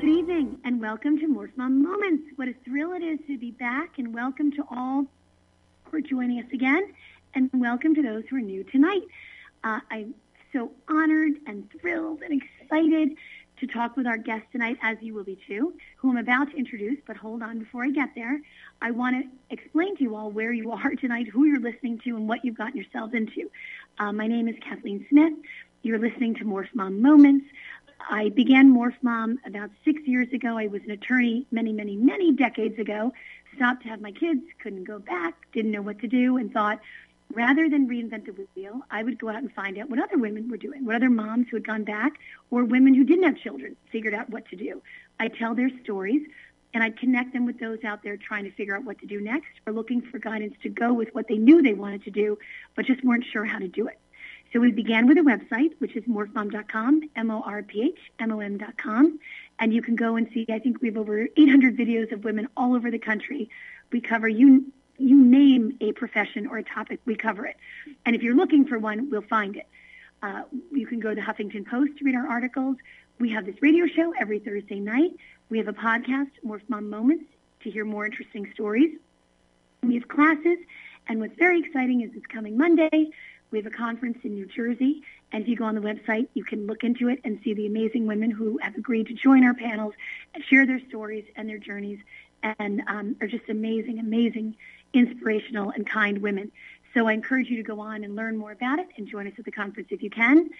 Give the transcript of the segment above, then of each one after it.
Good evening and welcome to Morph Mom Moments. What a thrill it is to be back and welcome to all who are joining us again and welcome to those who are new tonight. Uh, I'm so honored and thrilled and excited to talk with our guest tonight, as you will be too, who I'm about to introduce, but hold on before I get there. I want to explain to you all where you are tonight, who you're listening to, and what you've gotten yourselves into. Uh, my name is Kathleen Smith. You're listening to Morph Mom Moments. I began Morph Mom about six years ago. I was an attorney many, many, many decades ago. Stopped to have my kids, couldn't go back, didn't know what to do, and thought rather than reinvent the wheel, I would go out and find out what other women were doing, what other moms who had gone back or women who didn't have children figured out what to do. I'd tell their stories and I'd connect them with those out there trying to figure out what to do next or looking for guidance to go with what they knew they wanted to do, but just weren't sure how to do it. So we began with a website, which is morphmom.com, M-O-R-P-H-M-O-M.com. And you can go and see, I think we have over 800 videos of women all over the country. We cover, you, you name a profession or a topic, we cover it. And if you're looking for one, we'll find it. Uh, you can go to Huffington Post to read our articles. We have this radio show every Thursday night. We have a podcast, Morph Mom Moments, to hear more interesting stories. We have classes. And what's very exciting is this coming Monday, we have a conference in New Jersey, and if you go on the website, you can look into it and see the amazing women who have agreed to join our panels and share their stories and their journeys, and um, are just amazing, amazing, inspirational, and kind women. So I encourage you to go on and learn more about it and join us at the conference if you can.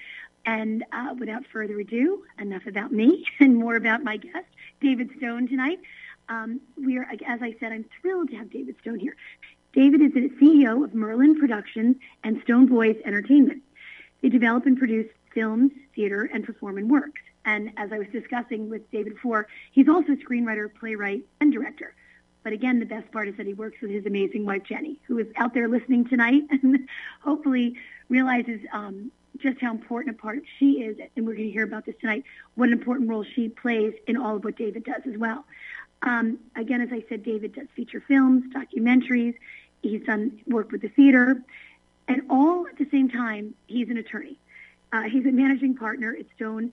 And uh, without further ado, enough about me and more about my guest, David Stone, tonight. Um, we are, as I said, I'm thrilled to have David Stone here. David is the CEO of Merlin Productions and Stone Boys Entertainment. They develop and produce films, theater, and performing works. And as I was discussing with David before, he's also a screenwriter, playwright, and director. But again, the best part is that he works with his amazing wife, Jenny, who is out there listening tonight and hopefully realizes um, just how important a part she is. And we're going to hear about this tonight, what an important role she plays in all of what David does as well. Um, again, as I said, David does feature films, documentaries. He's done work with the theater, and all at the same time, he's an attorney. Uh, he's a managing partner at Stone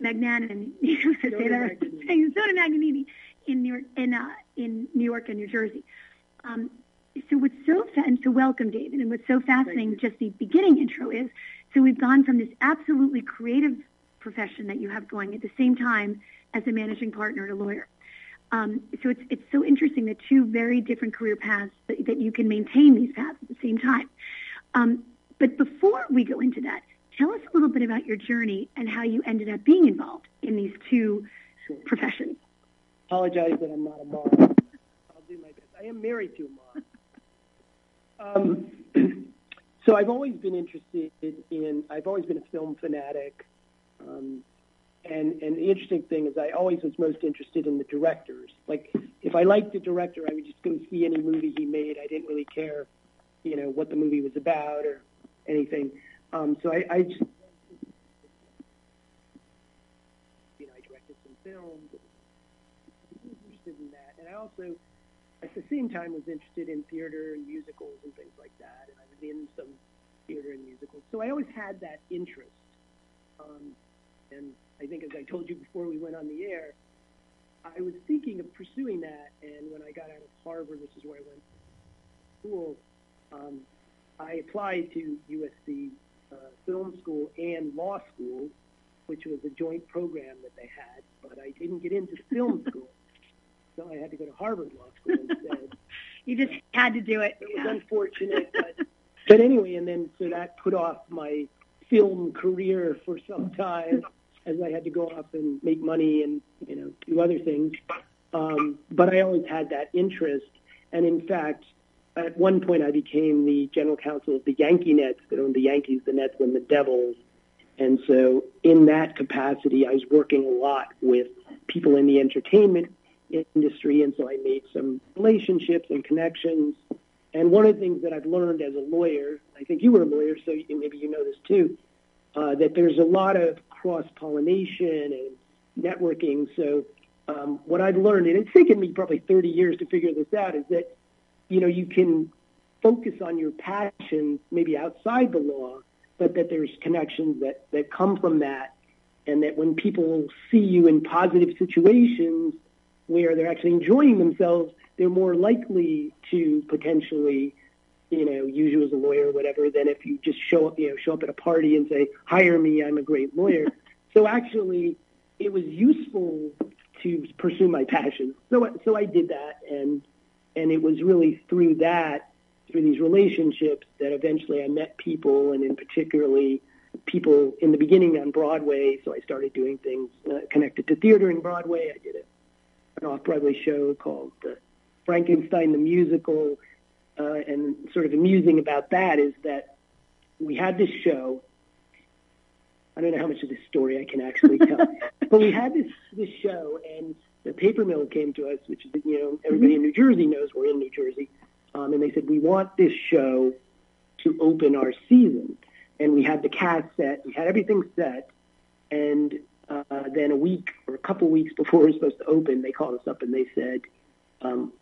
Magnanini. Stone and Magnanini in New York, in, uh, in New York and New Jersey. Um, so what's so fa- and so welcome, David. And what's so fascinating, just the beginning intro is, so we've gone from this absolutely creative profession that you have going at the same time as a managing partner and a lawyer. Um, so it's it's so interesting the two very different career paths that, that you can maintain these paths at the same time. Um, but before we go into that, tell us a little bit about your journey and how you ended up being involved in these two Sure. professions. Apologize that I'm not a mom. I'll do my best. I am married to a mom. Um, so I've always been interested in. I've always been a film fanatic, um, and and the interesting thing is I always was most interested in the directors. Like if I liked the director, I would just go see any movie he made. I didn't really care, you know, what the movie was about or anything. Um, so I, I just, you know, I directed some films. I was interested in that, and I also, at the same time, was interested in theater and musicals and things like that. And I was in some theater and musicals, so I always had that interest. Um, and I think, as I told you before we went on the air, I was thinking of pursuing that. And when I got out of Harvard, which is where I went to school, um, I applied to USC uh, Film School and Law School, which was a joint program that they had, but I didn't get into film school. So I had to go to Harvard Law School instead. you just had to do it. It was unfortunate, but, but anyway, and then so that put off my film career for some time as I had to go off and make money and you know do other things. Um, but I always had that interest, and in fact, at one point I became the general counsel of the Yankee Nets that owned the Yankees, the Nets, and the Devils. And so, in that capacity, I was working a lot with people in the entertainment industry, and so I made some relationships and connections. And one of the things that I've learned as a lawyer, I think you were a lawyer, so maybe you know this too, uh, that there's a lot of cross pollination and networking. So, um, what I've learned, and it's taken me probably 30 years to figure this out, is that you know you can focus on your passion maybe outside the law, but that there's connections that that come from that, and that when people see you in positive situations where they're actually enjoying themselves, they're more likely to potentially you know, use you as a lawyer or whatever, than if you just show up, you know, show up at a party and say, hire me, I'm a great lawyer. so actually, it was useful to pursue my passion. So, so I did that, and and it was really through that, through these relationships, that eventually I met people, and in particularly people in the beginning on Broadway. So I started doing things uh, connected to theater in Broadway. I did a, an off-Broadway show called uh, Frankenstein the Musical uh, and sort of amusing about that is that we had this show. I don't know how much of this story I can actually tell, but we had this this show, and the paper mill came to us, which is you know everybody in New Jersey knows we're in New Jersey, um, and they said we want this show to open our season, and we had the cast set, we had everything set, and uh, then a week or a couple weeks before we were supposed to open, they called us up and they said, um,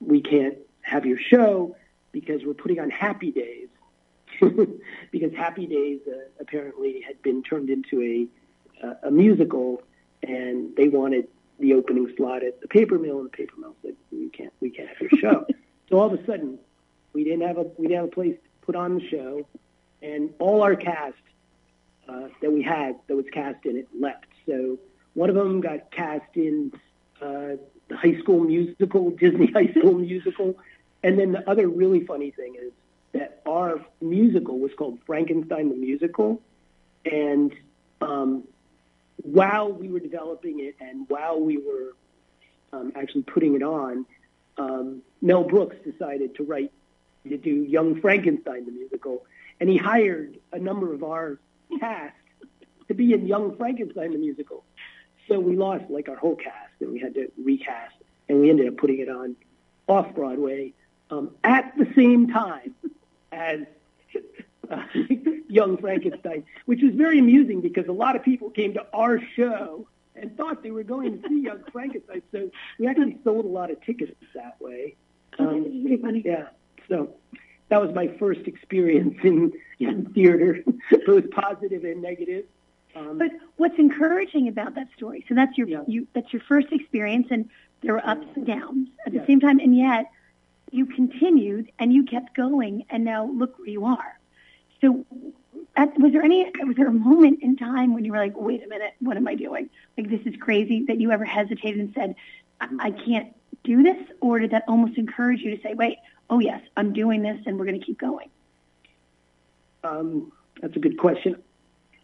we can't have your show because we're putting on Happy Days. because Happy Days uh, apparently had been turned into a uh, a musical, and they wanted the opening slot at the paper mill, and the paper mill said, "We can't, we can't have your show." so all of a sudden, we didn't have a we didn't have a place to put on the show, and all our cast uh, that we had that was cast in it left. So one of them got cast in uh, the High School Musical, Disney High School Musical. And then the other really funny thing is that our musical was called Frankenstein the Musical. And um, while we were developing it and while we were um, actually putting it on, um, Mel Brooks decided to write, to do Young Frankenstein the Musical. And he hired a number of our cast to be in Young Frankenstein the Musical. So we lost like our whole cast and we had to recast and we ended up putting it on off Broadway um, at the same time as uh, Young Frankenstein, which was very amusing because a lot of people came to our show and thought they were going to see Young Frankenstein. So we actually sold a lot of tickets that way. Um, That's funny. Yeah. So that was my first experience in, in theater, both positive and negative. Um, but what's encouraging about that story? So that's your Yeah. you that's your first experience, and there were ups and downs at the same time, and yet you continued and you kept going, and now look where you are. So, at, was there any was there a moment in time when you were like, wait a minute, what am I doing? Like this is crazy that you ever hesitated and said, I, I can't do this, or did that almost encourage you to say, wait, oh yes, I'm doing this, and we're going to keep going? Um, that's a good question.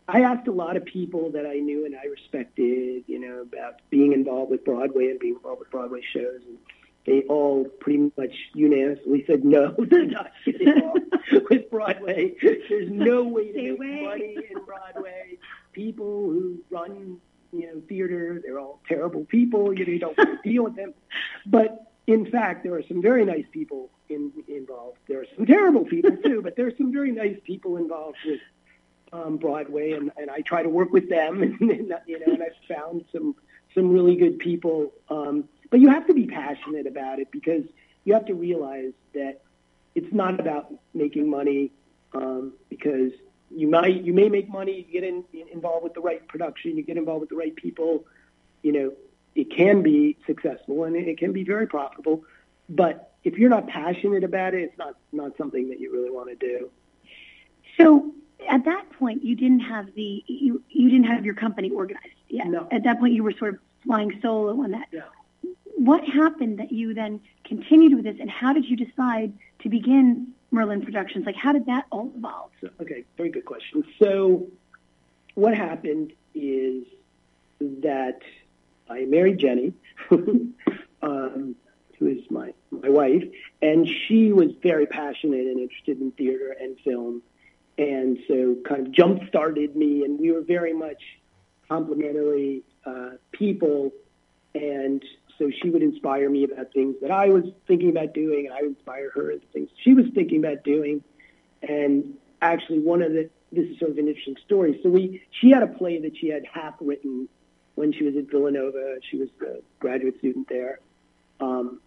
I asked a lot of people that I knew and I respected, you know, about being involved with Broadway and being involved with Broadway shows, and they all pretty much unanimously said no, they're not getting involved with Broadway. There's no way to Stay make away. money in Broadway. People who run you know, theater. They're all terrible people. You, know, you don't want to deal with them. But in fact, there are some very nice people in, involved. There are some terrible people too, but there are some very nice people involved with um, Broadway, and, and I try to work with them, and, and you know, and I've found some some really good people. Um, but you have to be passionate about it because you have to realize that it's not about making money um, because you might you may make money, you get in, involved with the right production, you get involved with the right people, you know, it can be successful and it can be very profitable. But if you're not passionate about it, it's not not something that you really want to do. So at that point, you didn't have the you you didn't have your company organized yet. No. At that point, you were sort of flying solo on that. Yeah. What happened that you then continued with this, and how did you decide to begin Merlin Productions? Like, how did that all evolve? So, okay, very good question. So, what happened is that I married Jenny, um, who is my my wife, and she was very passionate and interested in theater and film, and so kind of jump started me, and we were very much complementary uh, people, and so she would inspire me about things that I was thinking about doing, and I would inspire her into things she was thinking about doing. And actually, one of the this is sort of an interesting story. So we she had a play that she had half written when she was at Villanova. She was a graduate student there, um,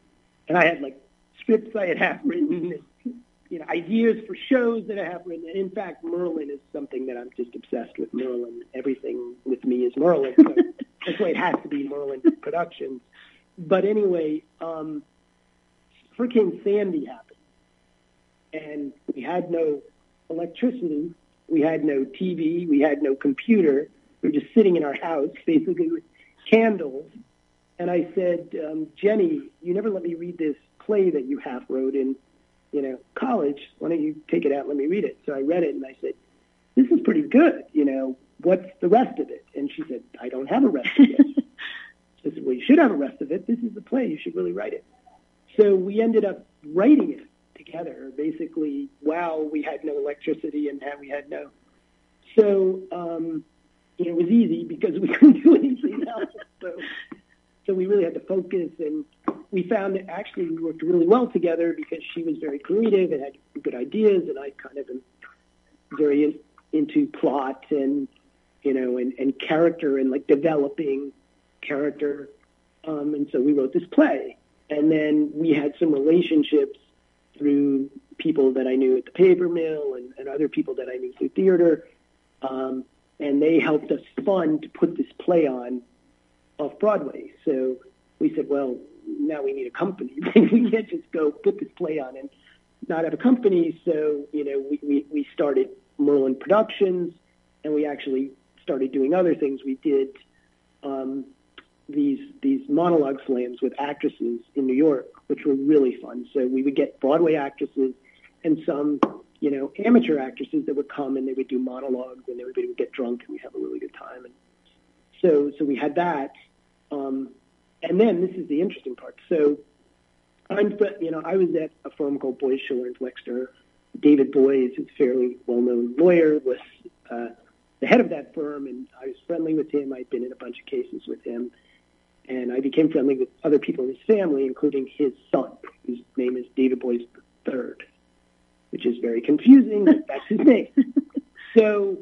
and I had like scripts I had half written. You know, ideas for shows that I have written. And in fact, Merlin is something that I'm just obsessed with. Merlin, everything with me is Merlin. So that's why it has to be Merlin Productions but anyway, um, Hurricane Sandy happened, and we had no electricity, we had no TV, we had no computer. We were just sitting in our house, basically with candles. And I said, um, Jenny, you never let me read this play that you half wrote in, you know, college. Why don't you take it out and let me read it? So I read it, and I said, this is pretty good. You know, what's the rest of it? And she said, I don't have a rest of it. I said, well, you should have a rest of it. This is the play. You should really write it. So we ended up writing it together, basically, while we had no electricity and we had no. So um, you know, it was easy because we couldn't do anything else. So, so we really had to focus, and we found that actually we worked really well together because she was very creative and had good ideas, and I kind of am very in, into plot and you know and, and character and like developing character. Um, and so we wrote this play. And then we had some relationships through people that I knew at the paper mill and, and other people that I knew through theater. Um, and they helped us fund to put this play on off Broadway. So we said, well, now we need a company. we can't just go put this play on and not have a company. So, you know, we, we, we started Merlin Productions and we actually started doing other things. We did um, these these monologue slams with actresses in New York, which were really fun. So we would get Broadway actresses and some, you know, amateur actresses that would come and they would do monologues and everybody would get drunk and we'd have a really good time. And so so we had that. Um, and then this is the interesting part. So I'm you know, I was at a firm called Boies Schiller and Flexner. David Boies, who's a fairly well known lawyer, was uh, the head of that firm and I was friendly with him. I'd been in a bunch of cases with him and I became friendly with other people in his family, including his son, whose name is David Boies III, which is very confusing. but that's his name. so,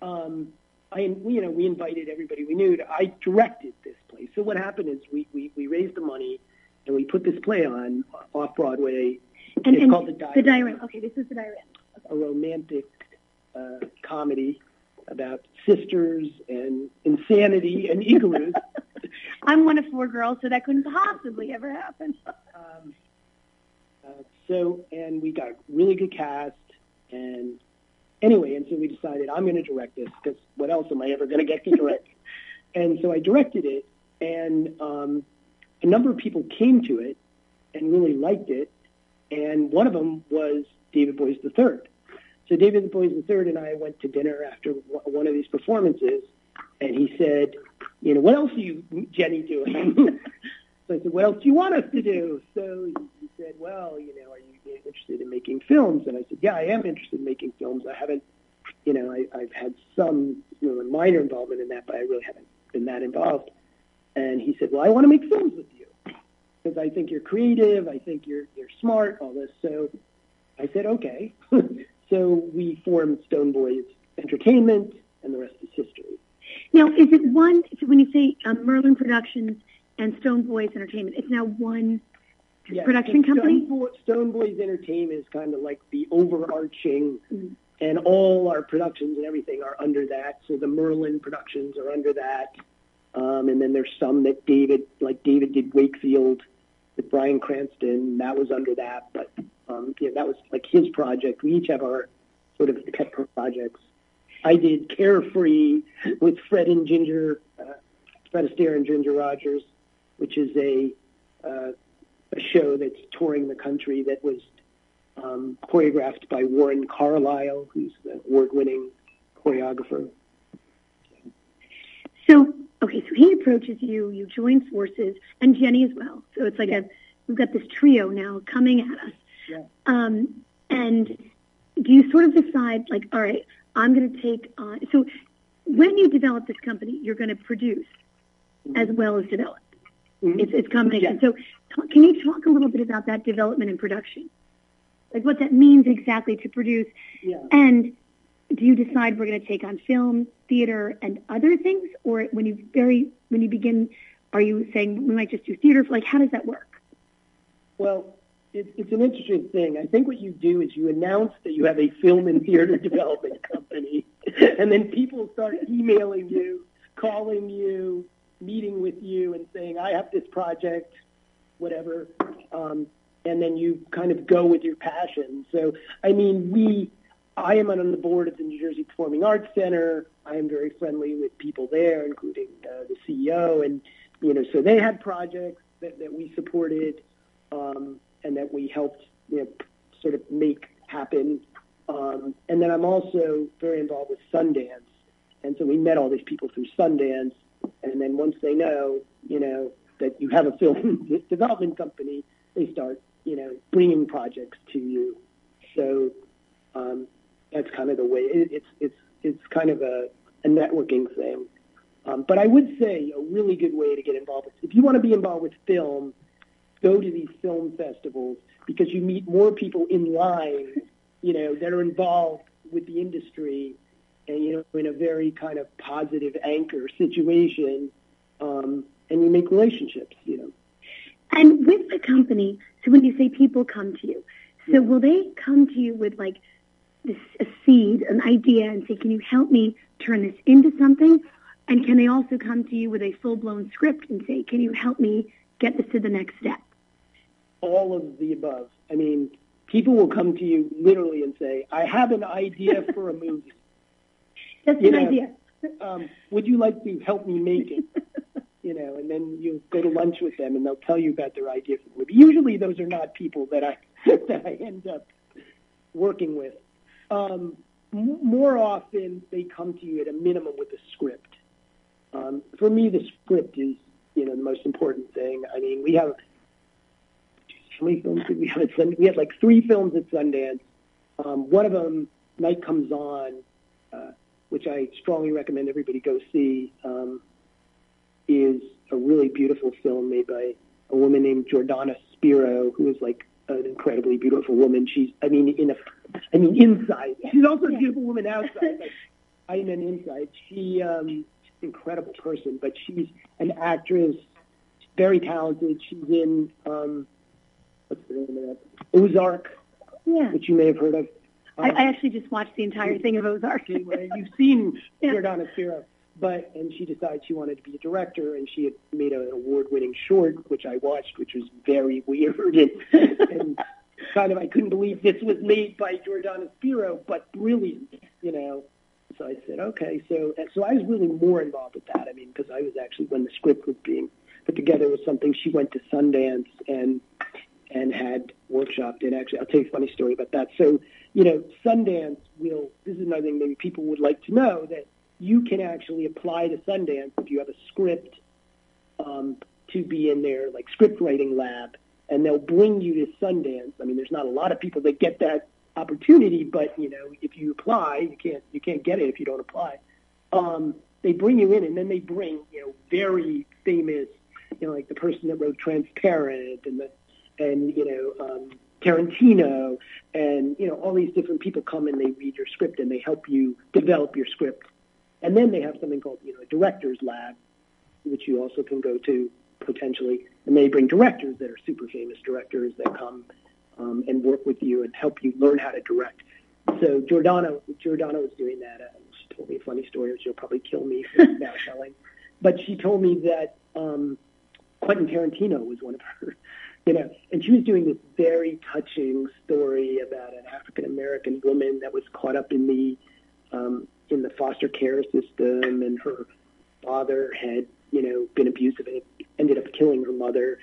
um, I, you know, we invited everybody we knew. To, I directed this play. So what happened is we, we, we raised the money and we put this play on off Broadway. And, it's and called The Diary. The Diary. Okay, this is The Diary. A romantic uh, comedy about sisters and insanity and igloos. I'm one of four girls, so that couldn't possibly ever happen. um, uh, so, and we got a really good cast, and anyway, and so we decided I'm going to direct this because what else am I ever going to get to direct? and so I directed it, and um, a number of people came to it and really liked it, and one of them was David Boies III. So David Boies III and I went to dinner after one of these performances, and he said, you know, what else are you, Jenny, doing? so I said, what else do you want us to do? So he said, well, you know, are you interested in making films? And I said, yeah, I am interested in making films. I haven't, you know, I, I've had some you know, minor involvement in that, but I really haven't been that involved. And he said, "Well, I want to make films with you because I think you're creative. I think you're you're smart. All this." So I said, "Okay." so we formed Stone Boys Entertainment, and the rest is history. Now, is it one? So when you say um, Merlin Productions and Stone Boys Entertainment, it's now one Yeah, production company. Stone, Bo- Stone Boys Entertainment is kind of like the overarching, Mhm. and all our productions and everything are under that. So the Merlin productions are under that, um, and then there's some that David, like David did Wakefield with Bryan Cranston, that was under that. But um, yeah, that was like his project. We each have our sort of pet projects. I did Carefree with Fred and Ginger, uh, Fred Astaire and Ginger Rogers, which is a uh, a show that's touring the country that was um, choreographed by Warren Carlyle, who's the award-winning choreographer. So, okay, so he approaches you, you join forces, and Jenny as well. So it's like a, we've got this trio now coming at us. Yeah. Um, and do you sort of decide, like, all right, I'm going to take on, so when you develop this company, you're going to produce as well as develop. Mhm. It's, it's combination. Yeah. So talk, can you talk a little bit about that development and production? Like what that means exactly to produce Yeah. and do you decide we're going to take on film, theater, and other things, or when you very when you begin, are you saying we might just do theater? Like, how does that work? Well, it, it's an interesting thing. I think what you do is you announce that you have a film and theater development company, and then people start emailing you, calling you, meeting with you, and saying, "I have this project, whatever," um, and then you kind of go with your passion. So, I mean, we. I am on the board of the New Jersey Performing Arts Center. I am very friendly with people there, including uh, the CEO, and you know, so they had projects that, that we supported um, and that we helped you know, sort of make happen. Um, and then I'm also very involved with Sundance, and so we met all these people through Sundance. And then once they know, you know, that you have a film development company, they start, you know, bringing projects to you. So um, that's kind of the way. It, it's it's it's kind of a, a networking thing. Um, but I would say a really good way to get involved with, if you want to be involved with film, go to these film festivals because you meet more people in line, you know, that are involved with the industry and, you know, in a very kind of positive anchor situation. Um, and you make relationships, you know. And with the company, so when you say people come to you, so will they come to you with like this a seed, an idea, and say, "Can you help me turn this into something?" And can they also come to you with a full blown script and say, "Can you help me get this to the next step?" All of the above. I mean, people will come to you literally and say, I have an idea for a movie. That's You an know, idea. Um, would you like to help me make it? You know, and then you go to lunch with them and they'll tell you about their idea for the movie. Usually those are not people that I that I end up working with. Um, m- more often they come to you at a minimum with a script. Um, for me, the script is you know the most important thing. I mean, we have how many films did we have at Sundance? We had like three films at Sundance. Um, one of them, Night Comes On, uh, which I strongly recommend everybody go see, um, is a really beautiful film made by a woman named Jordana Spiro, who is like an incredibly beautiful woman. She's, I mean, in a, I mean, inside. She's also a beautiful woman outside. But I mean, inside. She, um, she's an incredible person, but she's an actress, very talented. She's in, um, what's the name of that? Ozark, Yeah. which you may have heard of. I, I actually just watched the entire thing of Ozark. Well, you've seen Yeah. Jordana Spiro, but and she decided she wanted to be a director, and she had made an award-winning short, which I watched, which was very weird and, and kind of I couldn't believe this was made by Jordana Spiro, but brilliant, you know. So I said, okay, so so I was really more involved with that. I mean, because I was actually when the script was being put together was something she went to Sundance and and had workshopped it. Actually, I'll tell you a funny story about that. So, you know, Sundance will, this is another thing maybe people would like to know, that you can actually apply to Sundance if you have a script um, to be in their like script writing lab, and they'll bring you to Sundance. I mean, there's not a lot of people that get that opportunity, but you know, if you apply, you can't you can't get it if you don't apply. Um, they bring you in, and then they bring you know very famous, you know, like the person that wrote Transparent and the and you know um, Tarantino and you know all these different people come and they read your script and they help you develop your script, and then they have something called you know a director's lab, which you also can go to potentially, and they bring directors that are super famous directors that come um, and work with you and help you learn how to direct. So Jordana, Jordana was doing that. Uh, she told me a funny story, which she'll probably kill me for now telling. But she told me that um, Quentin Tarantino was one of her, you know, and she was doing this very touching story about an African American woman that was caught up in the um, in the foster care system, and her father had, you know, been abusive and ended up killing her mother,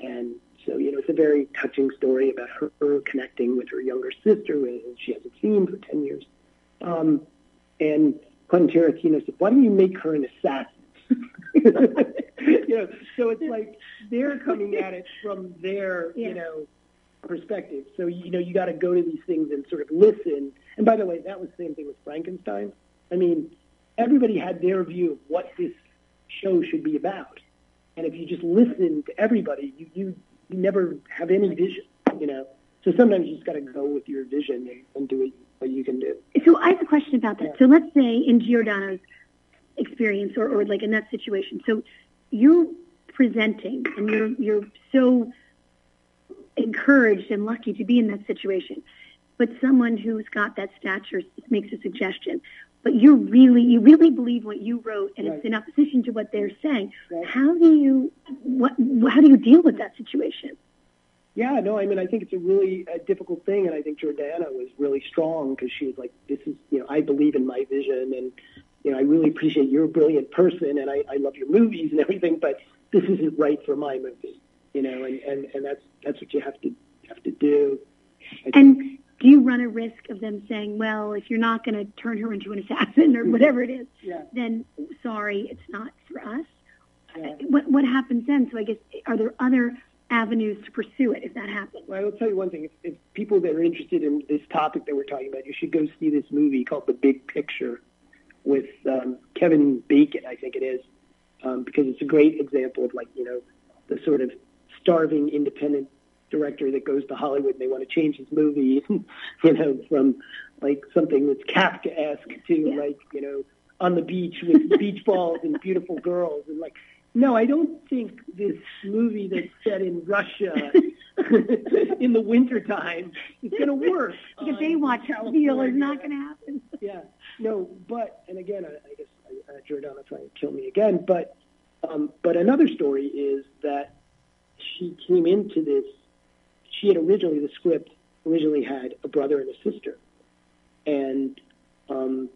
and so, you know, it's a very touching story about her, her connecting with her younger sister, who she hasn't seen for 10 years. Um, and Quentin Tarantino said, why don't you make her an assassin? you know, so it's like they're coming at it from their, yeah. you know, perspective. So, you know, you got to go to these things and sort of listen. And by the way, that was the same thing with Frankenstein. I mean, everybody had their view of what this show should be about. And if you just listen to everybody, you, you you never have any vision, you know. So sometimes you just got to go with your vision and, and do what, what you can do. So I have a question about that. Yeah. So let's say in Jordana's experience, or, or like in that situation, so you're presenting and you're you're so encouraged and lucky to be in that situation. But someone who's got that stature makes a suggestion but you really you really believe what you wrote and right. it's in opposition to what they're saying right. how do you what how do you deal with that situation yeah no i mean i think it's a really uh, difficult thing and i think jordana was really strong because she was like this is you know i believe in my vision and you know i really appreciate you're a brilliant person and i, I love your movies and everything but this isn't right for my movie you know and and, and that's that's what you have to have to do and do you run a risk of them saying, well, if you're not going to turn her into an assassin or whatever it is, yeah. then sorry, it's not for us? Yeah. What, what happens then? So I guess, are there other avenues to pursue it if that happens? Well, I will tell you one thing. If, if people that are interested in this topic that we're talking about, you should go see this movie called The Big Picture with um, Kevin Bacon, I think it is, um, because it's a great example of like, you know, the sort of starving independent director that goes to Hollywood and they want to change his movie, you know, from like something that's Kafka-esque to yeah. like, you know, on the beach with beach balls and beautiful girls and like, no, I don't think this movie that's set in Russia in the wintertime is going to work. Because The Baywatch deal is not going to happen. yeah, no, but and again, I, I guess I Jordana trying to kill me again, but um, but another story is that she came into this she had originally the script originally had a brother and a sister, and um,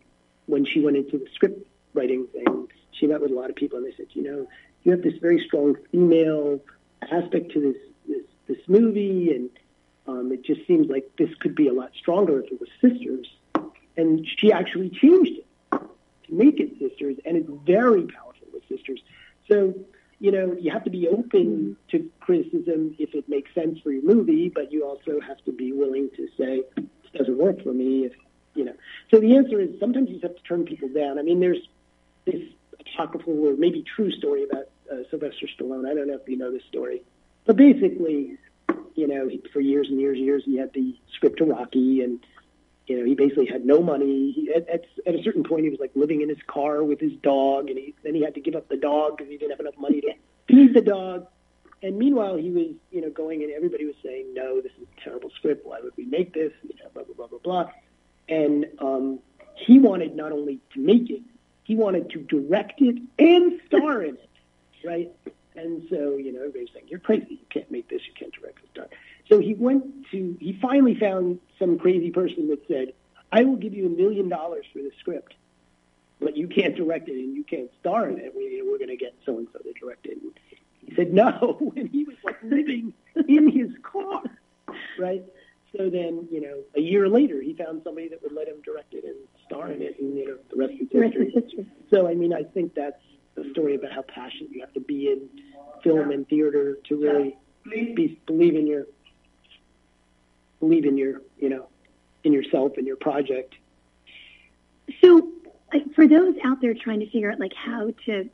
when she went into the script writing thing, she met with a lot of people, and they said, you know, you have this very strong female aspect to this this, this movie, and um, it just seems like this could be a lot stronger if it was sisters. And she actually changed it to make it sisters, and it's very powerful with sisters. So you know, you have to be open to criticism if it makes sense for your movie, but you also have to be willing to say, this doesn't work for me. If, you know, so the answer is sometimes you just have to turn people down. I mean, there's this apocryphal or maybe true story about uh, Sylvester Stallone. I don't know if you know this story, but basically, you know, for years and years and years, he had the script to Rocky and you know, he basically had no money. He, at, at, at a certain point, he was like living in his car with his dog, and he, then he had to give up the dog because he didn't have enough money to feed the dog. And meanwhile, he was, you know, going and everybody was saying, "No, this is a terrible script. Why would we make this?" You know, blah blah blah blah blah. And um, he wanted not only to make it, he wanted to direct it and star in it, right? And so, you know, everybody was saying, "You're crazy. You can't make this. You can't direct and star." So he went to, he finally found some crazy person that said, I will give you a million dollars for the script, but you can't direct it and you can't star in it. We, we're going to get so and so to direct it. And he said no, and he was like living in his car, right? So then, you know, a year later, he found somebody that would let him direct it and star in it, and you know, the rest is history. So, I mean, I think that's the story about how passionate you have to be in film and theater to really be, believe in your believe in your, you know, in yourself and your project. So for those out there trying to figure out like how to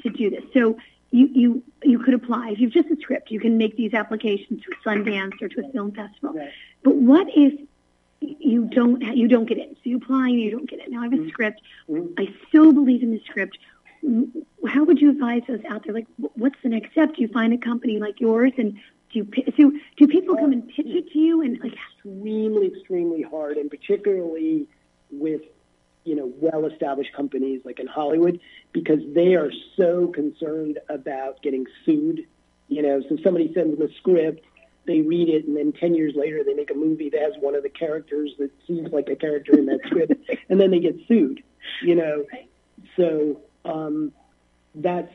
to do this, so you you you could apply if you've just a script. You can make these applications to Sundance or to a film festival. Right. But what if you don't you don't get in? So you apply and you don't get it. Now I have a Mhm. script. Mhm. I so believe in the script. How would you advise those out there? Like, what's the next step? Do you find a company like yours, and do you so do people come and pitch it to you? And like, extremely, extremely hard, and particularly with you know well-established companies like in Hollywood, because they are so concerned about getting sued. You know, so somebody sends them a script, they read it, and then ten years later they make a movie that has one of the characters that seems like a character in that script, and then they get sued. You know, so um, that's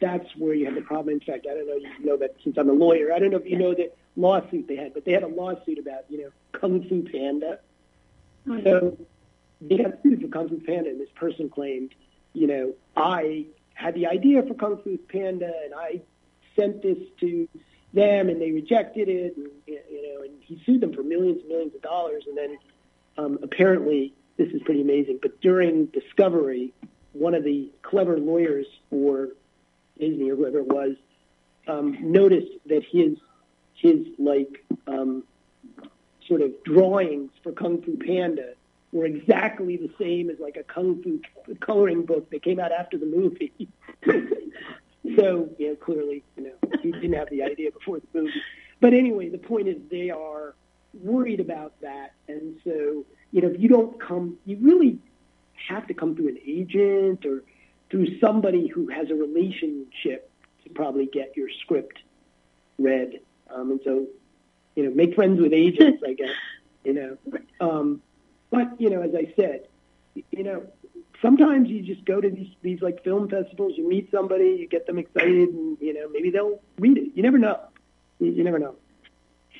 that's where you have the problem. In fact, I don't know if you know that since I'm a lawyer, I don't know if you know that lawsuit they had, but they had a lawsuit about you know Kung Fu Panda. So they got sued for Kung Fu Panda, and this person claimed, you know, I had the idea for Kung Fu Panda, and I sent this to them, and they rejected it, and you know, and he sued them for millions and millions of dollars, and then um, apparently this is pretty amazing. But during discovery, one of the clever lawyers for Disney or whoever it was um, noticed that his his like um, sort of drawings for Kung Fu Panda were exactly the same as like a Kung Fu coloring book that came out after the movie. so, you know, clearly, you know, he didn't have the idea before the movie. But anyway, the point is they are worried about that. And so, you know, if you don't come, you really have to come through an agent or through somebody who has a relationship to probably get your script read. Um, and so, you know, make friends with agents, I guess, you know. Um, but, you know, as I said, you know, sometimes you just go to these, these like film festivals, you meet somebody, you get them excited, and, you know, maybe they'll read it. You never know. You, you never know.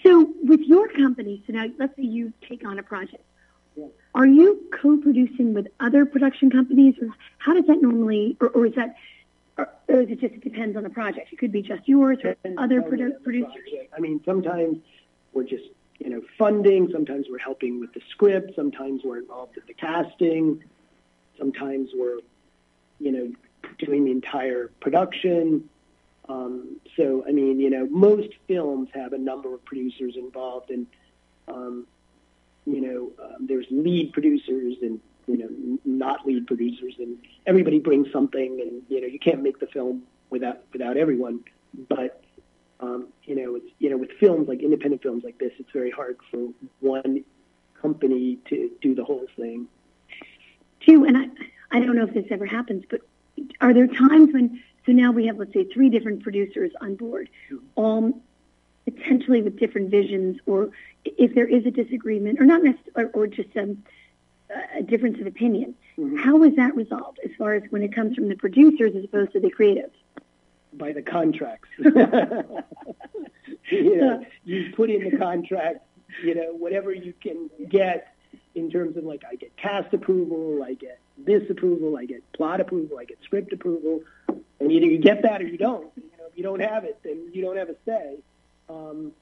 so with your company, so now let's say you take on a project. Yeah. Are you co-producing with other production companies, or how does that normally, or, or is that, or, or is it just it depends on the project? It could be just yours or other produ- producers. project. I mean, sometimes we're just, you know, funding. Sometimes we're helping with the script. Sometimes we're involved in the casting. Sometimes we're, you know, doing the entire production. Um, so, I mean, you know, most films have a number of producers involved, and um, you know, um, there's lead producers and you know, not lead producers, and everybody brings something, and you know, you can't make the film without without everyone. But um, you know, it's you know, with films like independent films like this, it's very hard for one company to do the whole thing. Too, and I, I don't know if this ever happens, but are there times when, so now we have, let's say, three different producers on board, all potentially with different visions, or if there is a disagreement, or not necessarily, or, or just um, a difference of opinion, Mhm. how is that resolved as far as when it comes from the producers as opposed to the creatives? by the contracts. you know, you put in the contract, you know, whatever you can get in terms of like I get cast approval, I get this approval, I get plot approval, I get script approval, and either you get that or you don't. You know, if you don't have it, then you don't have a say. Um,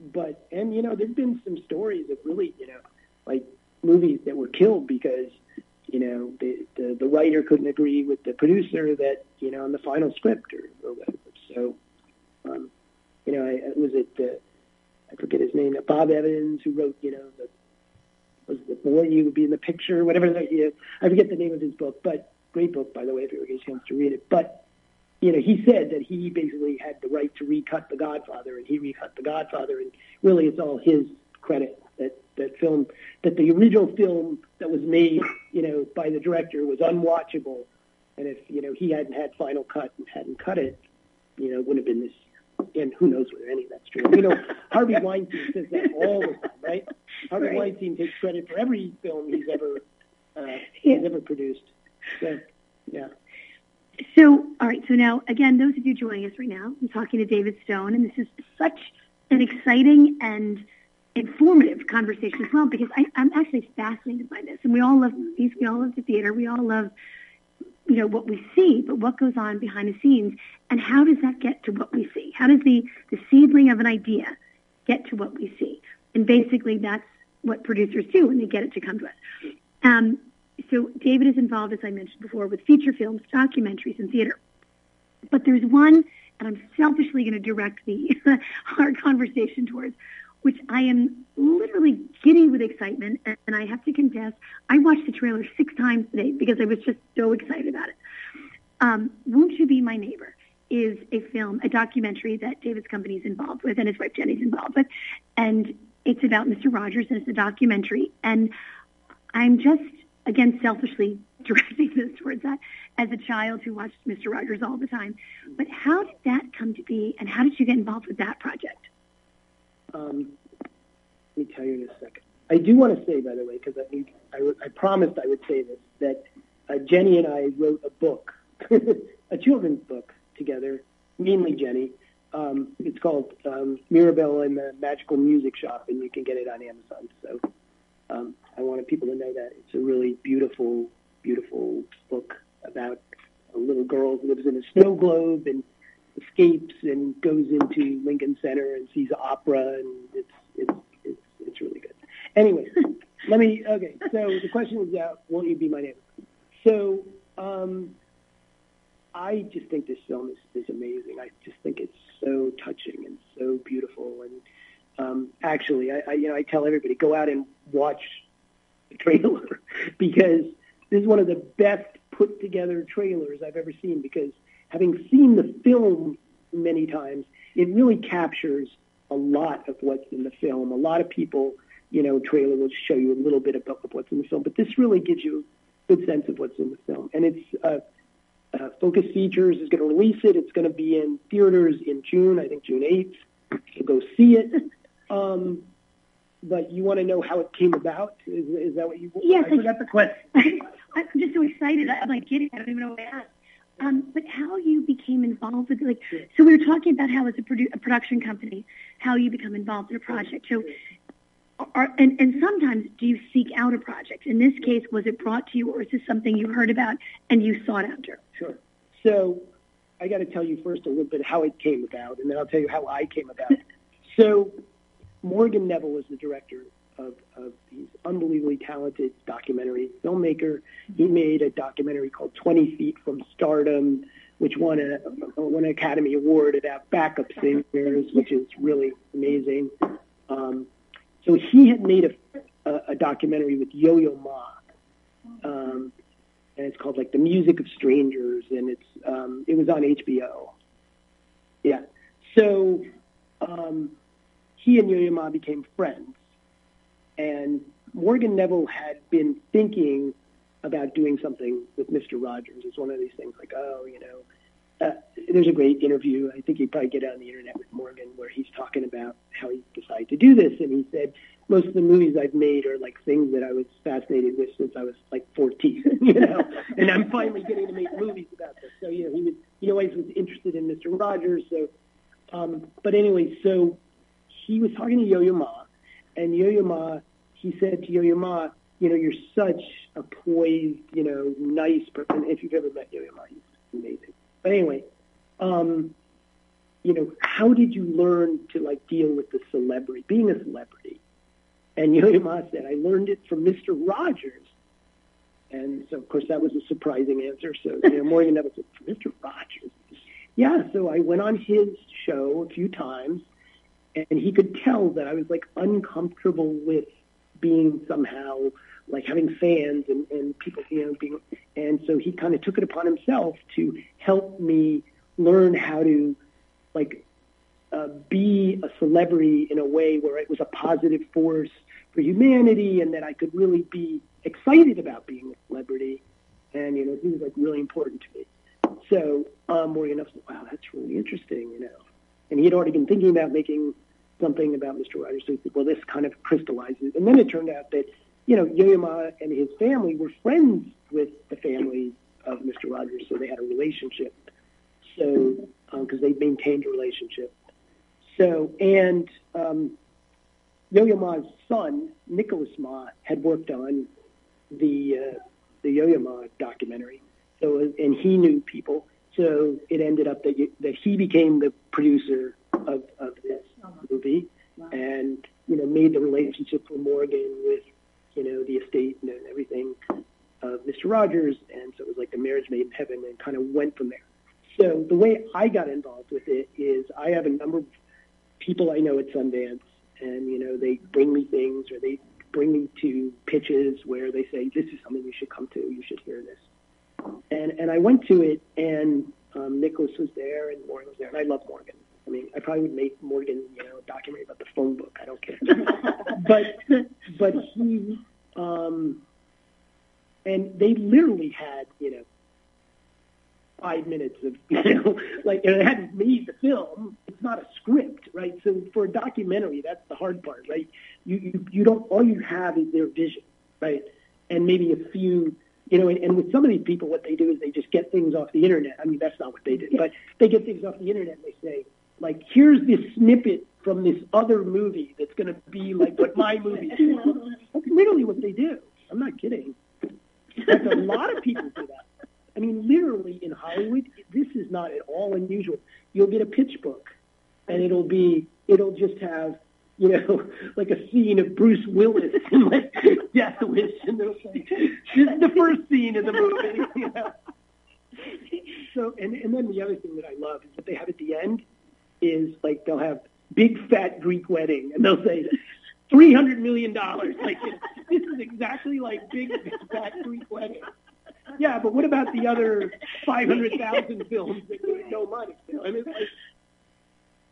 but and you know, there's been some stories of really, you know, like movies that were killed because you know the, the the writer couldn't agree with the producer that you know on the final script or, or whatever. So, um, you know, I, was it uh, I forget his name, Bob Evans, who wrote you know the was the boy you would be in the picture, whatever. The, you I forget the name of his book, but great book by the way if you ever get a chance to read it. But you know, he said that he basically had the right to recut The Godfather, and he recut The Godfather, and really it's all his credit that that film, that the original film that was made, you know, by the director was unwatchable, and if you know he hadn't had final cut and hadn't cut it, you know, it wouldn't have been this. And who knows whether any of that's true? You know, Harvey Weinstein says that all the time, right? Harvey Right. Weinstein takes credit for every film he's ever uh, Yeah. he's ever produced. So, yeah. So, all right. So now, again, those of you joining us right now, I'm talking to David Stone, and this is such an exciting and informative conversation as well because I, I'm actually fascinated by this. And we all love movies, we all love the theater, we all love, you know, what we see, but what goes on behind the scenes, and how does that get to what we see? How does the the seedling of an idea get to what we see? And basically, that's what producers do when they get it to come to us. Um, so David is involved, as I mentioned before, with feature films, documentaries, and theater. But there's one, and I'm selfishly going to direct the our conversation towards, which I am literally giddy with excitement. And I have to confess, I watched the trailer six times today because I was just so excited about it. Um, Won't You Be My Neighbor is a film, a documentary that David's company is involved with and his wife Jenny's involved with. And it's about Mr. Rogers and it's a documentary. And I'm just, again, selfishly directing this towards that as a child who watched Mr. Rogers all the time. But how did that come to be and how did you get involved with that project? Um, let me tell you in a second. I do want to say, by the way, because I, I, I promised I would say this, that uh, Jenny and I wrote a book, a children's book together, mainly Jenny. Um, it's called um, Mirabelle and the Magical Music Shop, and you can get it on Amazon. So um, I wanted people to know that it's a really beautiful, beautiful book about a little girl who lives in a snow globe and escapes and goes into Lincoln Center and sees opera, and it's it's it's, it's really good. Anyway, let me. Okay, so the question is, uh, won't you be my neighbor? So um, I just think this film is, is amazing. I just think it's so touching and so beautiful. And um, actually, I, I you know I tell everybody go out and watch the trailer because this is one of the best put together trailers I've ever seen. Because having seen the film many times, it really captures a lot of what's in the film. A lot of people, you know, trailer will show you a little bit of, what's in the film, but this really gives you a good sense of what's in the film. And it's uh, uh, Focus Features is going to release it. It's going to be in theaters in June, I think June 8th. So go see it. Um, but you want to know how it came about? Is, is that what you? Yes, I forgot the question. I'm just so excited. I'm like kidding. I don't even know what to ask. Um, but how you became involved with like so we were talking about how as a, produ- a production company how you become involved in a project so are, and, and sometimes do you seek out a project in this case was it brought to you or is this something you heard about and you sought after Sure. So I got to tell you first a little bit how it came about, and then I'll tell you how I came about. so Morgan Neville was the director of, of he's unbelievably talented documentary filmmaker. He made a documentary called 20 Feet from Stardom, which won a won an Academy Award about backup singers, which is really amazing. Um, so he had made a, a, a documentary with Yo-Yo Ma. Um, and it's called like the music of strangers and it's um, it was on hbo yeah so um, he and yo-yo ma became friends and morgan neville had been thinking about doing something with mr rogers it's one of these things like oh you know uh, there's a great interview i think you probably get on the internet with morgan where he's talking about how he decided to do this and he said most of the movies I've made are like things that I was fascinated with since I was like 14, you know, and I'm finally getting to make movies about this. So, you know, he was, he always was interested in Mr. Rogers. So, um, but anyway, so he was talking to Yo-Yo Ma and Yo-Yo Ma, he said to Yo-Yo Ma, you know, you're such a poised, you know, nice person. If you've ever met Yo-Yo Ma, he's amazing. But anyway, um, you know, how did you learn to like deal with the celebrity, being a celebrity? And Yo-Yo Ma said, I learned it from Mr. Rogers. And so, of course, that was a surprising answer. So, you know, Morgan Neville said, Mr. Rogers? Yeah, so I went on his show a few times, and he could tell that I was, like, uncomfortable with being somehow, like, having fans and, and people, you know, being... And so he kind of took it upon himself to help me learn how to, like, uh, be a celebrity in a way where it was a positive force for humanity and that I could really be excited about being a celebrity. And, you know, he was like really important to me. So um, Morgan Neville said, wow, that's really interesting, you know. And he had already been thinking about making something about Mr. Rogers. So he said, well, this kind of crystallizes. And then it turned out that, you know, Yo-Yo Ma and his family were friends with the family of Mr. Rogers, so they had a relationship. So, because um, they maintained a relationship. So, and um, Yo-Yo Ma's son, Nicholas Ma, had worked on the uh, the Yo-Yo Ma documentary. So, and he knew people. So it ended up that you, that he became the producer of, of this movie, and you know made the relationship for Morgan with you know the estate and everything uh, Mr. Rogers, and so it was like the marriage made in heaven, and kind of went from there. So the way I got involved with it is I have a number of people I know at Sundance, and you know they bring me things or they bring me to pitches where they say this is something you should come to, you should hear this, and and I went to it, and um, Nicholas was there and Morgan was there, and I love Morgan. I mean, I probably would make Morgan, you know, a documentary about the phone book. I don't care, but but he. Um, and they literally had, you know, five minutes of, you know, like and it hadn't made the film. It's not a script, right? So for a documentary, that's the hard part, right? You you, you don't all you have is their vision, right? And maybe a few, you know, and, and with some of these people, what they do is they just get things off the internet. I mean, that's not what they did, but they get things off the internet. and They say, like, here's this snippet from this other movie that's going to be like what my movie is. That's literally what they do. I'm not kidding. That's a lot of people do that. I mean, literally in Hollywood, this is not at all unusual. You'll get a pitch book, and it'll be, it'll just have, you know, like a scene of Bruce Willis in like Death Wish, and they'll say, "This is the first scene of the movie." You know? So, and and then the other thing that I love is that they have at the end is like they'll have big fat Greek wedding, and they'll say. Three hundred million dollars. Like this is exactly like big fat Greek wedding. Yeah, but what about the other 500,000 films that get no money? You know, I mean, like,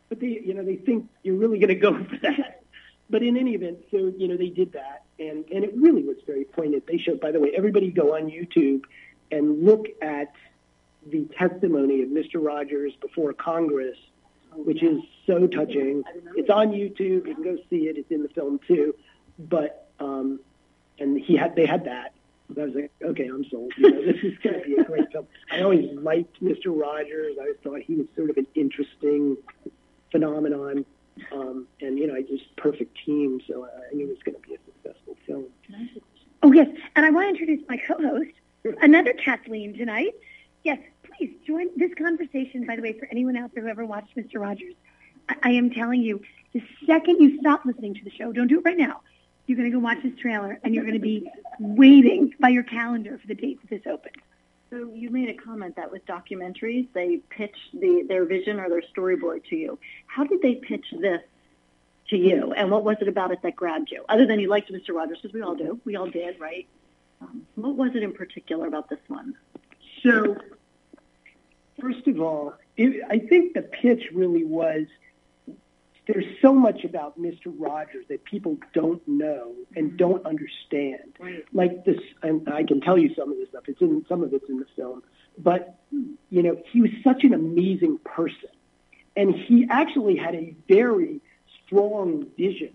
but they, you know, they think you're really going to go for that. But in any event, so you know, they did that, and and it really was very pointed. They showed, by the way, everybody go on YouTube and look at the testimony of Mr. Rogers before Congress, which is so touching. It's on YouTube. You can go see it. It's in the film too. But um, and he had they had that. I was like, okay, I'm sold. You know, this is going to be a great film. I always liked Mr. Rogers. I always thought he was sort of an interesting phenomenon. Um, and, you know, I just perfect team. So I knew it was going to be a successful film. Oh, yes. And I want to introduce my co-host, another Kathleen tonight. Yes, please join this conversation, by the way, for anyone out there who ever watched Mr. Rogers. I, I am telling you, the second you stop listening to the show, don't do it right now. You're going to go watch this trailer, and you're going to be waiting by your calendar for the date that this opens. So you made a comment that with documentaries, they pitch the, their vision or their storyboard to you. How did they pitch this to you, and what was it about it that grabbed you? Other than you liked Mr. Rogers, because we all do, we all did, right? Um, what was it in particular about this one? So, first of all, it, I think the pitch really was there's so much about Mr. Rogers that people don't know and mm-hmm. don't understand. Like this, and I can tell you some of this stuff. It's in some of it's in the film, but you know, he was such an amazing person, and he actually had a very strong vision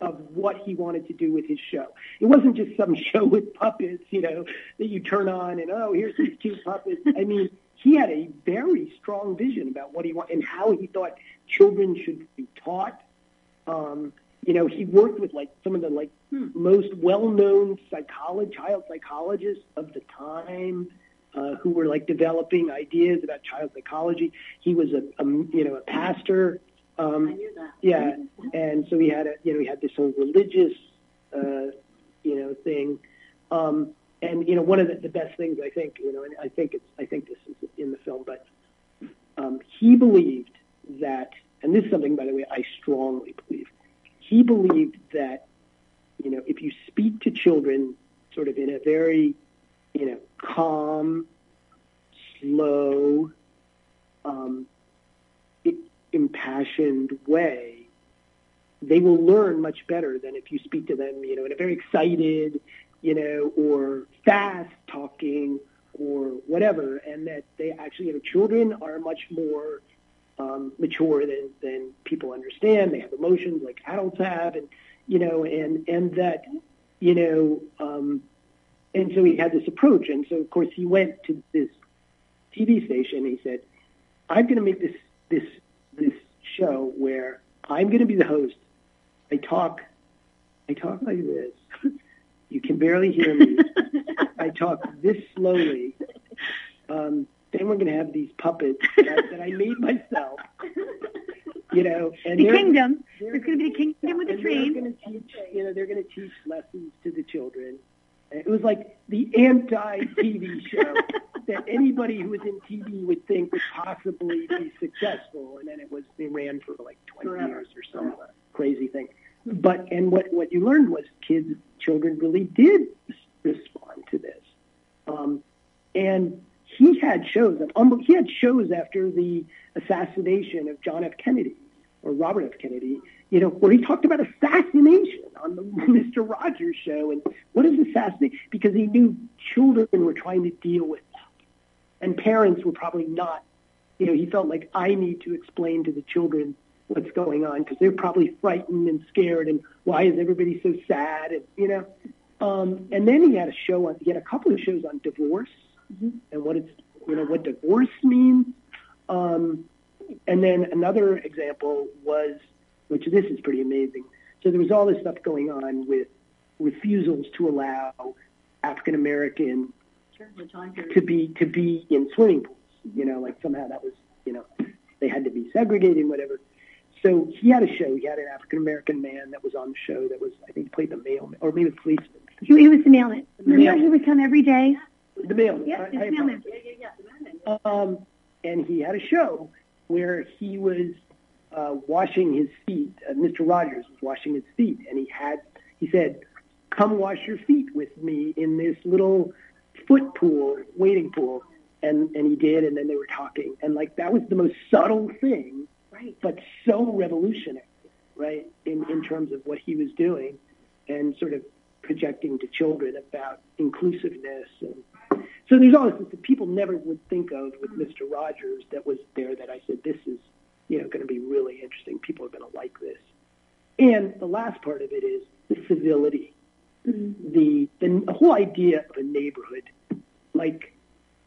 of what he wanted to do with his show. It wasn't just some show with puppets, you know, that you turn on and oh, here's these cute puppets. I mean, he had a very strong vision about what he wanted and how he thought children should be taught. Um, you know, he worked with like some of the like most well-known psychology, child psychologists of the time, uh, who were like developing ideas about child psychology. He was a, a you know a pastor. Um, I knew that. yeah, and so he had a you know he had this whole religious uh, you know thing. Um, and you know one of the, the best things I think you know and I think it's I think this is in the film, but um, he believed that, and this is something by the way I strongly believe. He believed that you know if you speak to children sort of in a very you know calm, slow, um, impassioned way, they will learn much better than if you speak to them, you know, in a very excited, you know, or fast talking or whatever, and that they actually, you know, children are much more um, mature than than people understand. They have emotions like adults have, and you know, and and that, you know, um, and so he had this approach, and so of course he went to this TV station. And he said, "I'm going to make this this this show where I'm going to be the host. I talk, I talk like this. you can barely hear me. I talk this slowly. Um, then we're going to have these puppets that, I- that I made myself. You know, and The they're- kingdom. they're There's going to be the kingdom with the and they're going to teach, you know, they're going to teach lessons to the children, It was like the anti-TV show that anybody who was in TV would think would possibly be successful, and then it was they ran for like 20 Forever. years or some crazy thing. But and what what you learned was kids, children really did respond to this, um, and he had shows. Um, he had shows after the assassination of John F. Kennedy or Robert F. Kennedy. You know, where he talked about assassination on the Mr. Rogers show, and what is assassination? Because he knew children were trying to deal with that, and parents were probably not. You know, he felt like I need to explain to the children what's going on because they're probably frightened and scared, and why is everybody so sad? And you know, um, and then he had a show on. He had a couple of shows on divorce and what it's you know what divorce means. Um, and then another example was, which this is pretty amazing. So there was all this stuff going on with refusals to allow African American Sure, the time period. to be to be in swimming pools. You know, like somehow that was you know they had to be segregated and whatever. So he had a show. He had an African American man that was on the show that was I think played the mailman or maybe the policeman. He, he was the mailman. Remember mailman. he would come every day? The mailman. Yes, I- the mailman. Yeah, yeah, yeah. The man. Um, and he had a show where he was uh, washing his feet. Uh, Mr. Rogers was washing his feet, and he had he said, "Come wash your feet with me in this little foot pool, waiting pool." And and he did, and then they were talking, and like that was the most subtle thing, Right. but so revolutionary, right? In in terms of what he was doing, and sort of projecting to children about inclusiveness and so there's all this that people never would think of with Mr. Rogers that was there that I said, this is, you know, going to be really interesting. People are going to like this. And the last part of it is the civility, mm-hmm. the, the whole idea of a neighborhood. Like,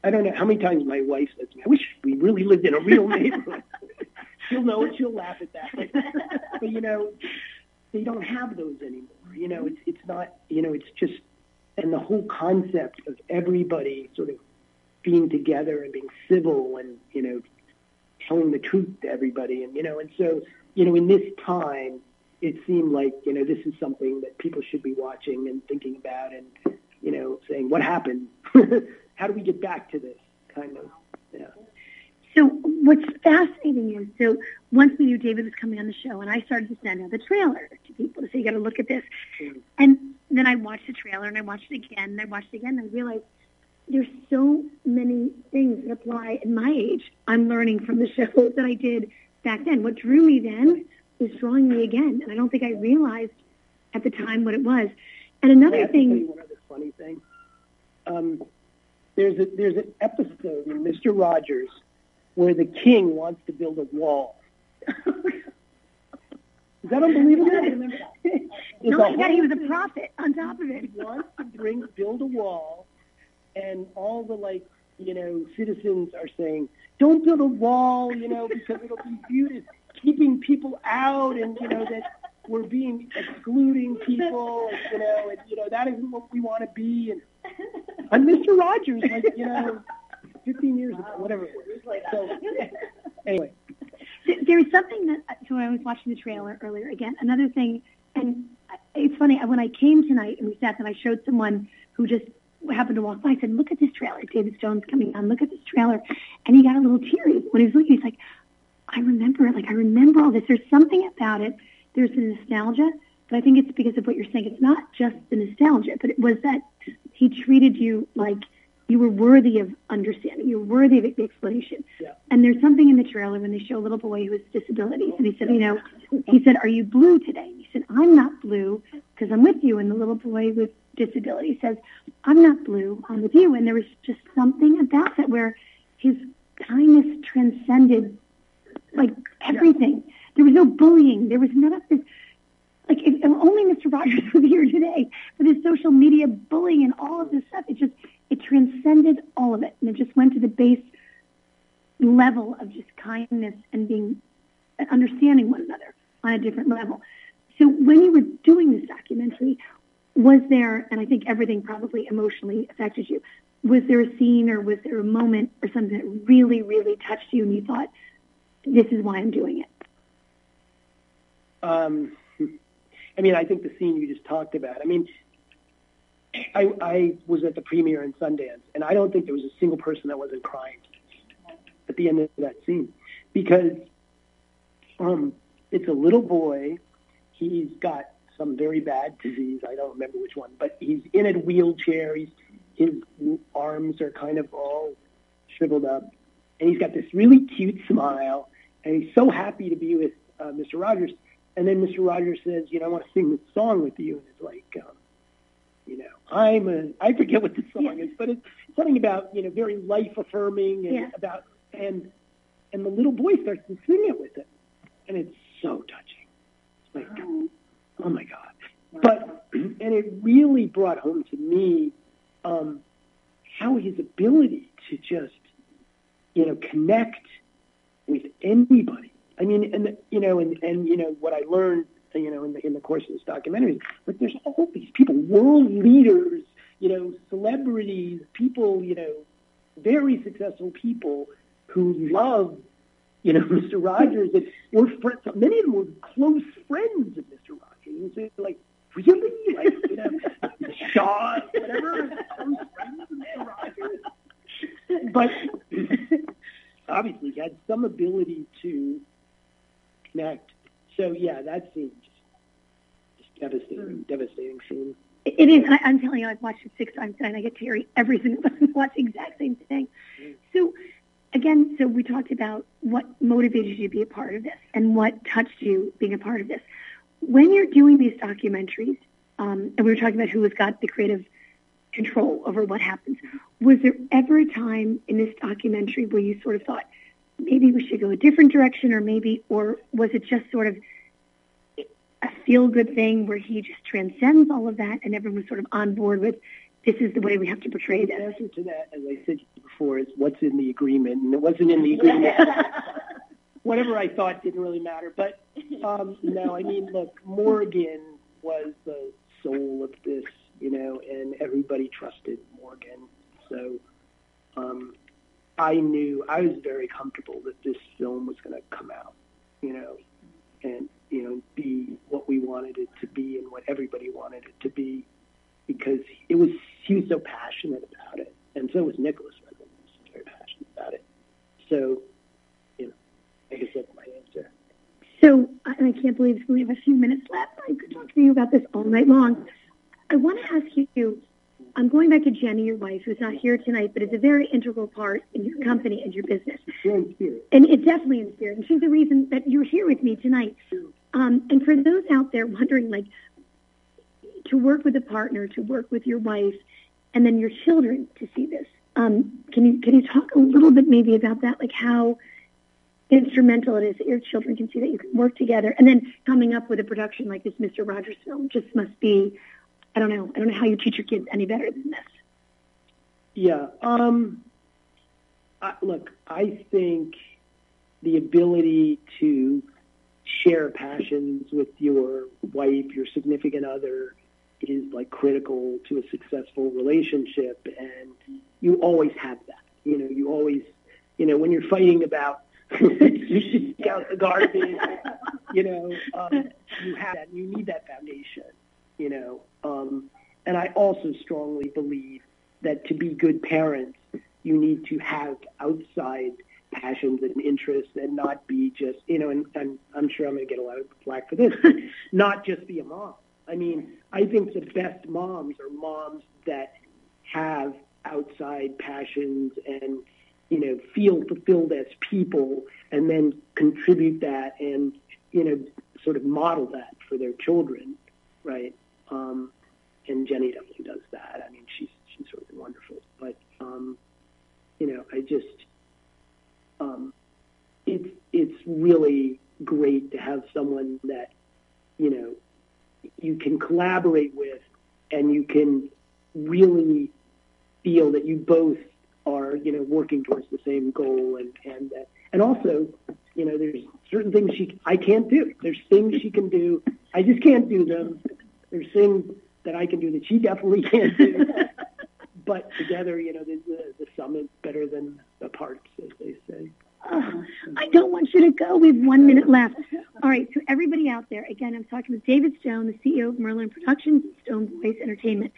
I don't know how many times my wife says to me, I wish we really lived in a real neighborhood. she'll know it. She'll laugh at that. But, but, you know, they don't have those anymore. You know, it's, it's not, you know, it's just and the whole concept of everybody sort of being together and being civil and you know telling the truth to everybody and you know and so you know in this time it seemed like you know this is something that people should be watching and thinking about and you know saying what happened? How do we get back to this? Kind of yeah So what's fascinating is, so once we knew David was coming on the show, and I started to send out the trailer to people to say, you got to look at this. And then I watched the trailer, and I watched it again, and I watched it again, and I realized there's so many things that apply at my age. I'm learning from the show that I did back then. What drew me then is drawing me again, and I don't think I realized at the time what it was. And another have to tell you thing, one other funny thing. Um, there's a there's an episode in Mister Rogers where the king wants to build a wall. Is that unbelievable? No, a yeah, he was a prophet on top of it. he wants to bring build a wall, and all the like you know citizens are saying, "Don't build a wall," you know, because it'll be viewed as keeping people out, and you know that we're being excluding people, and, you know, and you know that isn't what we want to be. And and Mr. Rogers, like you know, 15 years ago, whatever it was. So anyway, There- There's something that, so when I was watching the trailer earlier, again, another thing, and it's funny, when I came tonight and we sat and I showed someone who just happened to walk by, I said, look at this trailer. David Stone's coming on. Look at this trailer. And he got a little teary when he was looking. He's like, I remember it. Like, I remember all this. There's something about it. There's the nostalgia, but I think it's because of what you're saying. It's not just the nostalgia, but it was that he treated you like you were worthy of understanding. You were worthy of the explanation. Yeah. And there's something in the trailer when they show a little boy who has disabilities, and he said, you know, he said, "Are you blue today?" And he said, "I'm not blue because I'm with you." And the little boy with disability says, "I'm not blue. I'm with you." And there was just something about that where his kindness transcended like everything. There was no bullying. There was none of this. Like if, if only Mr. Rogers was here today for this social media bullying and all of this stuff. It just it transcended all of it, and it just went to the base level of just kindness and being understanding one another on a different level. So when you were doing this documentary, was there, and I think everything probably emotionally affected you, was there a scene or was there a moment or something that really, really touched you and you thought, this is why I'm doing it? Um, I mean, I think the scene you just talked about. I mean, I, I was at the premiere in Sundance, and I don't think there was a single person that wasn't crying at the end of that scene because um, it's a little boy. He's got some very bad disease. I don't remember which one, but he's in a wheelchair. He's, his arms are kind of all shriveled up, and he's got this really cute smile, and he's so happy to be with uh, Mr. Rogers. And then Mr. Rogers says, "You know, I want to sing this song with you." And it's like, um, you know, I'm a, I forget what the song Yeah. is, but it's something about you know very life affirming and Yeah. about and and the little boy starts to sing it with him, and it's so touching. It's like, oh my god! But and it really brought home to me um, how his ability to just you know connect with anybody. I mean, and you know, and and you know what I learned, you know, in the in the course of this documentary, but there's all these people, world leaders, you know, celebrities, people, you know, very successful people who love, you know, Mr. Rogers, and were friends. Many of them were close friends of Mr. Rogers. And so, like, really, like, you know, Shaw, whatever, close friends of Mr. Rogers. But obviously, he had some ability to connect. So yeah, that scene just, just devastating, devastating scene. It is. I, I'm telling you, I've watched it six times and I get teary every single time I watch the exact same thing. So, again, so we talked about what motivated you to be a part of this and what touched you being a part of this. When you're doing these documentaries, um, and we were talking about who has got the creative control over what happens, was there ever a time in this documentary where you sort of thought maybe we should go a different direction, or maybe, or was it just sort of a feel good thing where he just transcends all of that and everyone was sort of on board with this is the way we have to portray The this. answer to that, as I said before, is what's in the agreement, and it wasn't in the agreement. Whatever I thought didn't really matter. But um, no, I mean, look, Morgan was the soul of this, you know, and everybody trusted Morgan. So um, I knew I was very comfortable that this film was going to come out, you know, and you know, be what we wanted it to be and what everybody wanted it to be, because it was he was so passionate about it, and so was Nicholas. Wendell. He was very passionate about it. So, you know, I guess that's my answer. So, and I can't believe we have a few minutes left. I could talk to you about this all night long. I want to ask you, I'm going back to Jenny, your wife, who's not here tonight, but is a very integral part in your company and your business. And it definitely in spirit. And she's the reason that you're here with me tonight. Um, and for those out there wondering, like, to work with a partner, to work with your wife, and then your children to see this, um, can you can you talk a little bit maybe about that, like how instrumental it is that your children can see that you can work together, and then coming up with a production like this Mr. Rogers film just must be, I don't know, I don't know how you teach your kids any better than this. Yeah. Um, I, look, I think the ability to share passions with your wife, your significant other, is like critical to a successful relationship, and you always have that. You know, you always, you know, when you're fighting about you should take out the garbage, you know, um, you have that. You need that foundation. You know, um, and I also strongly believe that to be good parents, you need to have outside passions and interests and not be just, you know, and, and I'm sure I'm going to get a lot of flack for this, not just be a mom. I mean, I think the best moms are moms that have outside passions and, you know, feel fulfilled as people and then contribute that and, you know, sort of model that for their children, right? Um, and Jenny definitely does that. I mean, she's she's of wonderful. But um, you know, I just um, it's it's really great to have someone that you know you can collaborate with, and you can really feel that you both are you know working towards the same goal, and and that and also you know there's certain things she I can't do. There's things she can do. I just can't do them. There's things that I can do that she definitely can't do. but together, you know, the, the, the sum is better than the parts, as they say. Oh, I don't want you to go. We have one minute left. All right, so everybody out there, again, I'm talking with David Stone, the CEO of Merlin Productions Stone Boies Entertainment.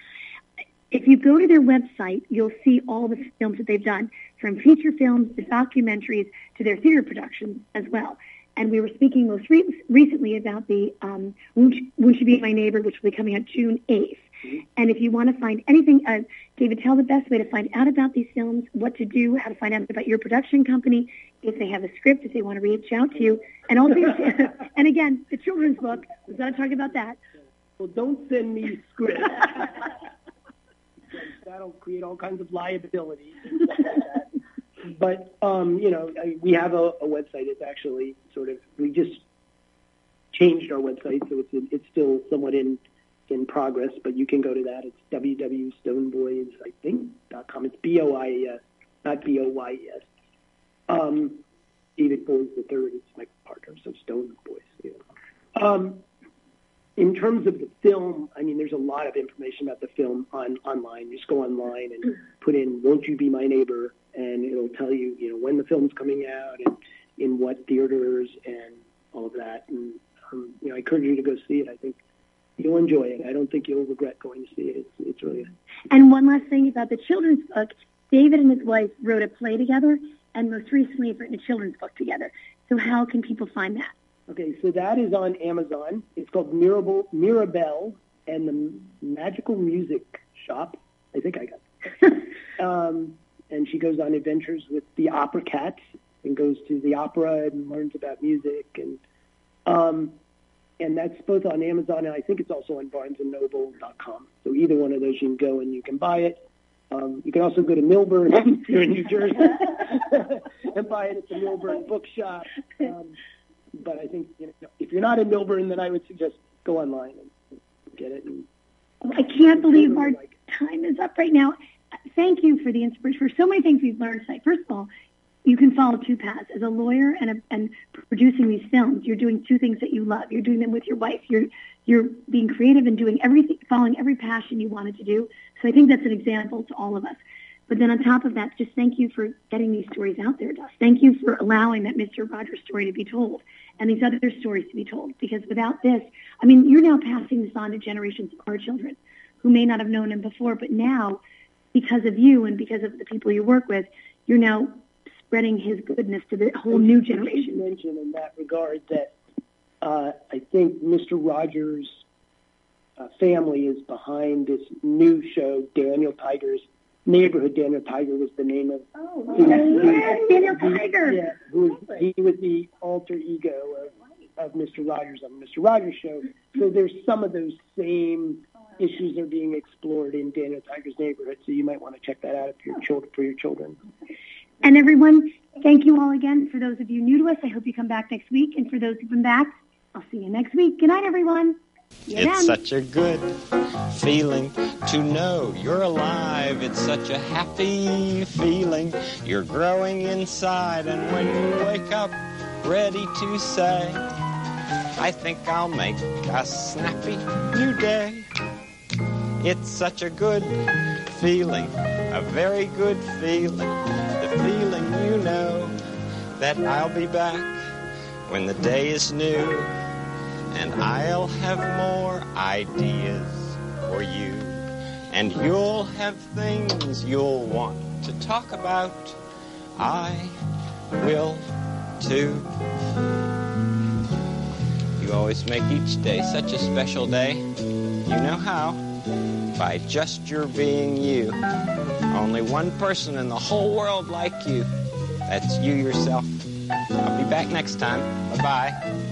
if you go to their website, you'll see all the films that they've done, from feature films to documentaries to their theater productions as well. And we were speaking most re- recently about the um, Won't, Won't You Be My Neighbor, which will be coming out June 8th. And if you want to find anything, uh, David, tell the best way to find out about these films, what to do, how to find out about your production company, if they have a script, if they want to reach out to you, and all also, and again, the children's book. We've got to talk about that. Well, don't send me scripts. That'll create all kinds of liabilities. And stuff like that. But um, you know, I, we have a, a website. It's actually sort of we just changed our website, so it's it's still somewhat in in progress. But you can go to that. It's www.stoneboies, I think, dot com. It's b o i e s, not b o y e s. Um, David Boies the third is my partner, so Stone Boies. Know. Um, in terms of the film, I mean, there's a lot of information about the film on online. You just go online and put in "Won't You Be My Neighbor," and it'll tell you, you know, when the film's coming out and in what theaters and all of that. And um, you know, I encourage you to go see it. I think you'll enjoy it. I don't think you'll regret going to see it. It's, it's really good. And one last thing about the children's book, David and his wife wrote a play together, and most recently have written a children's book together. So how can people find that? Okay, so that is on Amazon. It's called Mirabelle, Mirabelle and the Magical Music Shop. I think I got um, and she goes on adventures with the opera cats and goes to the opera and learns about music and um, and that's both on Amazon and I think it's also on BarnesandNoble.com. So either one of those you can go and you can buy it. Um, you can also go to Millburn here in New Jersey and buy it at the Millburn Bookshop. Um, but I think you know, if you're not in Millburn, then I would suggest go online and get it. And I can't believe our time is up right now. Thank you for the inspiration for so many things we've learned tonight. First of all, you can follow two paths. As a lawyer and a, and producing these films, you're doing two things that you love. You're doing them with your wife. You're you're being creative and doing everything, following every passion you wanted to do. So I think that's an example to all of us. But then on top of that, just thank you for getting these stories out there, Dust. Thank you for allowing that Mr. Rogers story to be told and these other stories to be told. Because without this, I mean, you're now passing this on to generations of our children who may not have known him before, but now, because of you and because of the people you work with, you're now spreading his goodness to the whole new generation. mention in that regard that uh, I think Mr. Rogers' uh, family is behind this new show, Daniel Tiger's Neighborhood. Daniel Tiger was the name of Oh, who- Yes, Daniel who- Tiger. Yeah, who was, he was the alter ego of, of Mr. Rogers on Mr. Rogers show. So there's some of those same issues are being explored in Daniel Tiger's Neighborhood. So you might want to check that out if your children for your children. And everyone, thank you all again. For those of you new to us, I hope you come back next week. And for those who've been back, I'll see you next week. Good night, everyone. See It's then. such a good feeling to know you're alive. It's such a happy feeling. You're growing inside, and when you wake up, ready to say, I think I'll make a snappy new day. It's such a good feeling, a very good feeling. The feeling you know that I'll be back when the day is new and I'll have more ideas for you. And you'll have things you'll want to talk about. I will too. You always make each day such a special day. You know how? By just your being you. Only one person in the whole world like you. That's you yourself. I'll be back next time. Bye bye.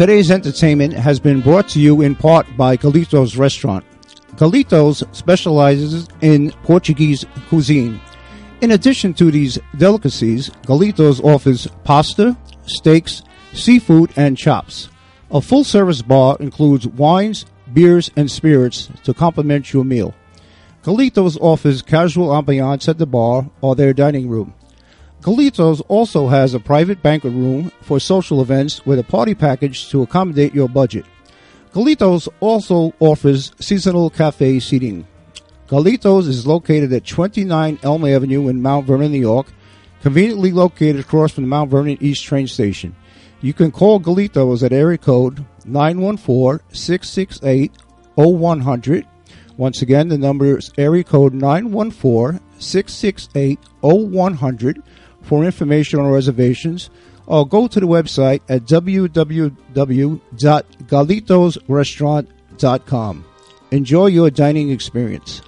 Today's entertainment has been brought to you in part by Galito's Restaurant. Galito's specializes in Portuguese cuisine. In addition to these delicacies, Galito's offers pasta, steaks, seafood, and chops. A full service bar includes wines, beers, and spirits to complement your meal. Galito's offers casual ambiance at the bar or their dining room. Galitos also has a private banquet room for social events with a party package to accommodate your budget. Galitos also offers seasonal cafe seating. Galitos is located at 29 Elm Avenue in Mount Vernon, New York, conveniently located across from the Mount Vernon East train station. You can call Galitos at area code 914-668-0100. Once again, the number is area code 914-668-0100 for information on reservations or go to the website at www.galitosrestaurant.com. Enjoy your dining experience.